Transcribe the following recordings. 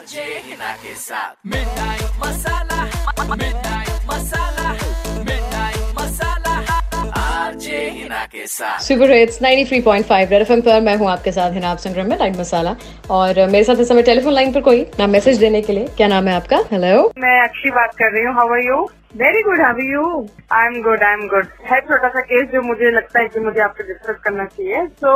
RJ Hina के साथ मिठाई मसाला मिठाई मसाला मिठाई मसाला आरजे हिना के साथ सुपर हिट्स 93.5 रेड एफएम पर मैं हूँ आपके साथ हिना आप सुन रहे हैं लाइट मसाला और मेरे साथ इस समय टेलीफोन लाइन पर कोई ना मैसेज देने के लिए। क्या नाम है आपका? हेलो मैं अक्षी बात कर रही हूँ how are you very good how you I am good I am good है छोटा सा केस जो मुझे लगता है कि मुझे आपसे डिस्कस करना चाहिए। सो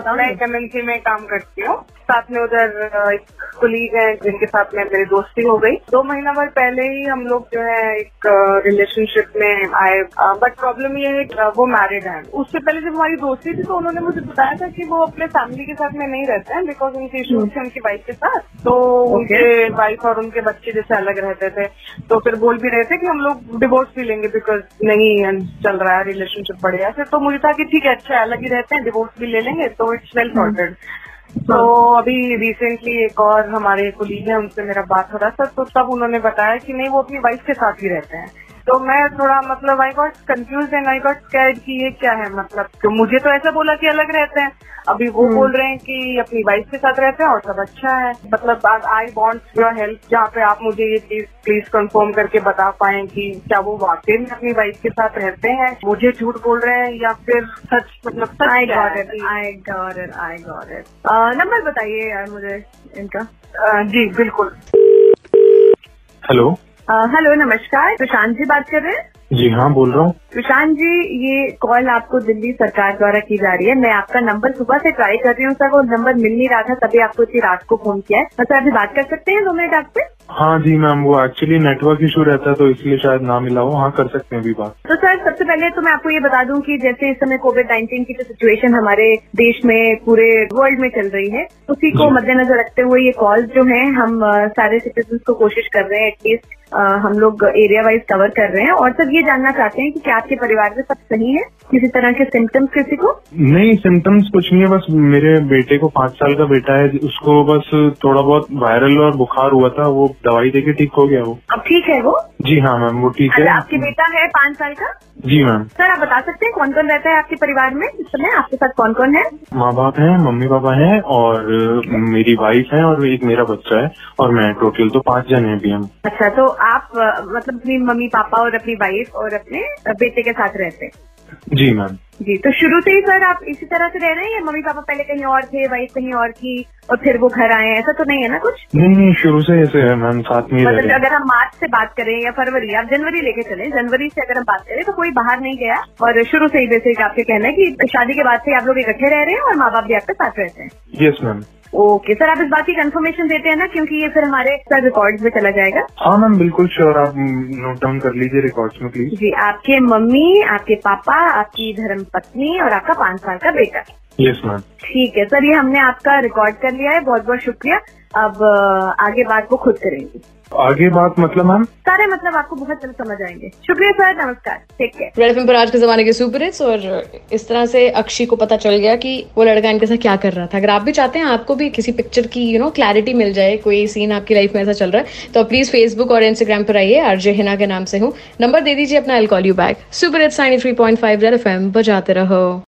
so, मैं एक एमएनसी में काम करती हूँ। साथ में उधर uh, एक कुलीग है जिनके साथ में मेरी दोस्ती हो गई। दो महीना भर पहले ही हम लोग जो है एक रिलेशनशिप uh, में आए। बट प्रॉब्लम ये है uh, वो मैरिड है। उससे पहले जब हमारी दोस्ती थी तो उन्होंने मुझे बताया था कि वो अपने फैमिली के साथ में नहीं रहते हैं बिकॉज़ उनके इश्यूज़ थे उनकी वाइफ के साथ। तो उनके वाइफ और उनके बच्चे जैसे अलग रहते थे। तो फिर बोल भी रहे थे कि हम लोग डिवोर्स भी लेंगे बिकॉज़ नहीं चल रहा है रिलेशनशिप बढ़िया से तो मुझे था कि ठीक है अच्छा अलग ही रहते हैं डिवोर्स भी ले लेंगे तो इट्स वेल सॉर्टेड तो अभी रिसेंटली एक और हमारे कुलीग है उनसे मेरा बात हो रहा था तो तब उन्होंने बताया कि नहीं वो अपनी वाइफ के साथ ही रहते हैं। तो मैं थोड़ा मतलब I got confused and I got scared कि ये क्या है मतलब तो मुझे तो ऐसा बोला कि अलग रहते हैं। अभी वो हम्म। बोल रहे हैं कि अपनी वाइफ के साथ रहते हैं और सब अच्छा है। मतलब आई वांट योर हेल्प जहाँ पे आप मुझे ये चीज़ प्लीज़ कंफर्म करके बता पाए कि क्या वो वाकई में अपनी वाइफ के साथ रहते हैं। मुझे झूठ बोल रहे हैं या फिर सच मतलब सच I got? It I got it I got it number बताइए यार मुझे इनका। जी बिल्कुल। हेलो। हेलो नमस्कार। प्रशांत जी बात कर रहे हैं? जी हाँ बोल रहा हूँ। प्रशांत जी ये कॉल आपको दिल्ली सरकार द्वारा की जा रही है। मैं आपका नंबर सुबह से ट्राई कर रही हूँ सर। वो नंबर मिल नहीं रहा था तभी आपको इतनी रात को फ़ोन किया है। तो सर अभी बात कर सकते हैं दो मिनट आपसे हाँ जी मैम वो एक्चुअली नेटवर्क इशू रहता है तो इसलिए शायद ना मिला हो। हाँ कर सकते हैं अभी बात। तो सर सबसे पहले तो मैं आपको ये बता दूँ कि जैसे इस समय कोविड नाइन्टीन की जो सिचुएशन हमारे देश में पूरे वर्ल्ड में चल रही है उसी को मद्देनजर रखते हुए ये कॉल जो है हम सारे सिटीजन को कोशिश कर रहे हैं एटलीस्ट हम लोग एरिया वाइज कवर कर रहे हैं। और सब ये जानना चाहते हैं कि क्या आपके परिवार में सब सही है? किसी तरह के सिम्टम्स किसी को? नहीं सिम्टम्स कुछ नहीं है बस मेरे बेटे को पाँच साल का बेटा है। उसको बस थोड़ा बहुत वायरल और बुखार हुआ था वो दवाई देके ठीक हो गया वो। अब ठीक है वो? जी हाँ मैम वो ठीक है। आपके बेटा है पाँच साल का? जी मैम। सर आप बता सकते हैं कौन कौन रहता है आपके परिवार में? इस समय आपके साथ कौन कौन है? माँ बाप है मम्मी पापा है और मेरी वाइफ है और एक मेरा बच्चा है और मैं टोटल तो पाँच जन है अभी हम अच्छा तो आप मतलब अपनी मम्मी पापा और अपनी वाइफ और अपने बेटे के साथ रहते हैं? जी मैम जी तो शुरू से ही सर आप इसी तरह से रह रहे हैं या मम्मी पापा पहले कहीं और थे वाइफ कहीं और थी और फिर वो घर आए ऐसा तो नहीं है ना कुछ? नहीं नहीं शुरू से ऐसे है मैम साथ में मतलब अगर हम मार्च से बात करें या फरवरी आप जनवरी लेके चले जनवरी से अगर हम बात करें तो कोई बाहर नहीं गया और शुरू से ही बेसिक आपके कहना है कि शादी के बाद से आप लोग इकट्ठे रह रहे हैं और माँ बाप भी आपके साथ रहते हैं। यस मैम ओके सर आप इस बात की कंफर्मेशन देते हैं ना क्योंकि ये फिर हमारे सर रिकॉर्ड में चला जाएगा। हाँ मैम बिल्कुल श्योर आप नोट डाउन कर लीजिए रिकॉर्ड में प्लीज़ जी आपके मम्मी आपके पापा आपकी धर्म पत्नी और आपका पाँच साल का बेटा। यस मैम ठीक है सर ये हमने आपका रिकॉर्ड कर लिया है बहुत बहुत शुक्रिया। अब आगे बात को खुद करेंगे। आगे बात मतलब मैम सारे मतलब आपको बहुत जल्द समझ आएँगे। शुक्रिया सर नमस्कार। टेक केयर रेड एफएम पर आज के जमाने के सुपर हिट्स और इस तरह से अक्षी को पता चल गया कि वो लड़का इनके साथ क्या कर रहा था। अगर आप भी चाहते हैं आपको भी किसी पिक्चर की यू नो क्लैरिटी मिल जाए कोई सीन आपकी लाइफ में ऐसा चल रहा है तो प्लीज़ फेसबुक और इंस्टाग्राम पर आइए। आरजे हिना के नाम से हूँ। नंबर दे दीजिए अपना I call you back super hits 93.5 red FM बजाते रहो।